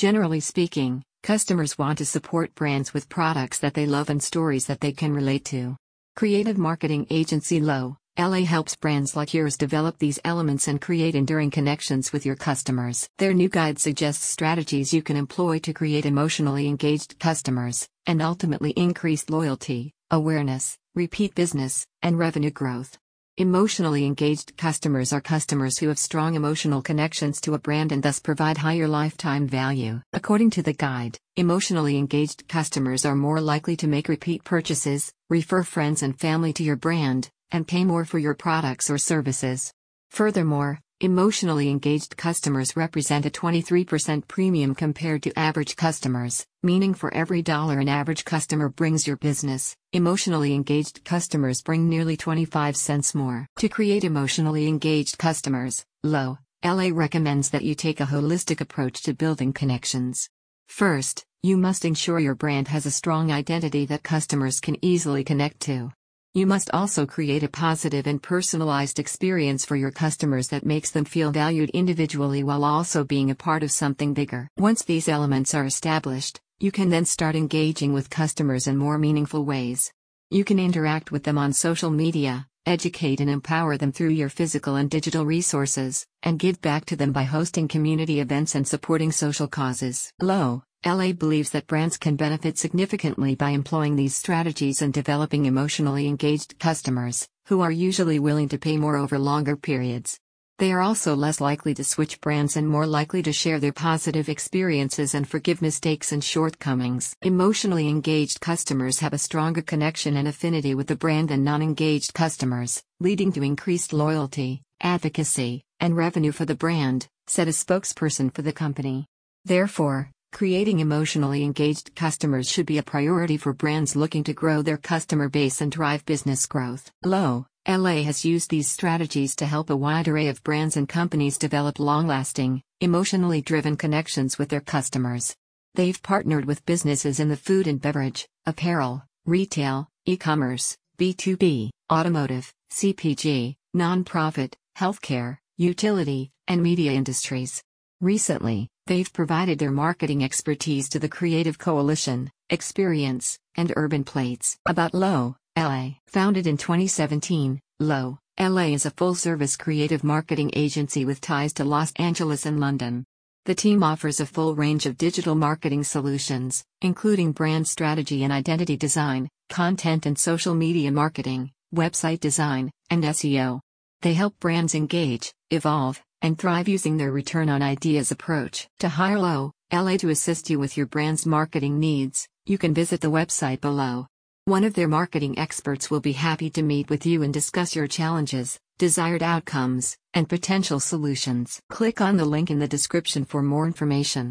Generally speaking, customers want to support brands with products that they love and stories that they can relate to. Creative marketing agency Low, LA helps brands like yours develop these elements and create enduring connections with your customers. Their new guide suggests strategies you can employ to create emotionally engaged customers, and ultimately increase loyalty, awareness, repeat business, and revenue growth. Emotionally engaged customers are customers who have strong emotional connections to a brand and thus provide higher lifetime value. According to the guide, emotionally engaged customers are more likely to make repeat purchases, refer friends and family to your brand, and pay more for your products or services. Furthermore, Emotionally engaged customers represent a 23% premium compared to average customers, meaning for every dollar an average customer brings your business, emotionally engaged customers bring nearly 25 cents more. To create emotionally engaged customers, Low, LA recommends that you take a holistic approach to building connections. First, you must ensure your brand has a strong identity that customers can easily connect to. You must also create a positive and personalized experience for your customers that makes them feel valued individually while also being a part of something bigger. Once these elements are established, you can then start engaging with customers in more meaningful ways. You can interact with them on social media, educate and empower them through your physical and digital resources, and give back to them by hosting community events and supporting social causes. Low, LA believes that brands can benefit significantly by employing these strategies and developing emotionally engaged customers, who are usually willing to pay more over longer periods. They are also less likely to switch brands and more likely to share their positive experiences and forgive mistakes and shortcomings. Emotionally engaged customers have a stronger connection and affinity with the brand than non engaged customers, leading to increased loyalty, advocacy, and revenue for the brand, said a spokesperson for the company. Therefore, Creating emotionally engaged customers should be a priority for brands looking to grow their customer base and drive business growth. Low, LA has used these strategies to help a wide array of brands and companies develop long lasting, emotionally driven connections with their customers. They've partnered with businesses in the food and beverage, apparel, retail, e commerce, B2B, automotive, CPG, nonprofit, healthcare, utility, and media industries. Recently, they've provided their marketing expertise to the Creative Coalition, Experience, and Urban Plates. About Low, LA. Founded in 2017, Low, LA is a full service creative marketing agency with ties to Los Angeles and London. The team offers a full range of digital marketing solutions, including brand strategy and identity design, content and social media marketing, website design, and SEO. They help brands engage, evolve, and thrive using their return on ideas approach. To hire Low, LA to assist you with your brand's marketing needs, you can visit the website below. One of their marketing experts will be happy to meet with you and discuss your challenges, desired outcomes, and potential solutions. Click on the link in the description for more information.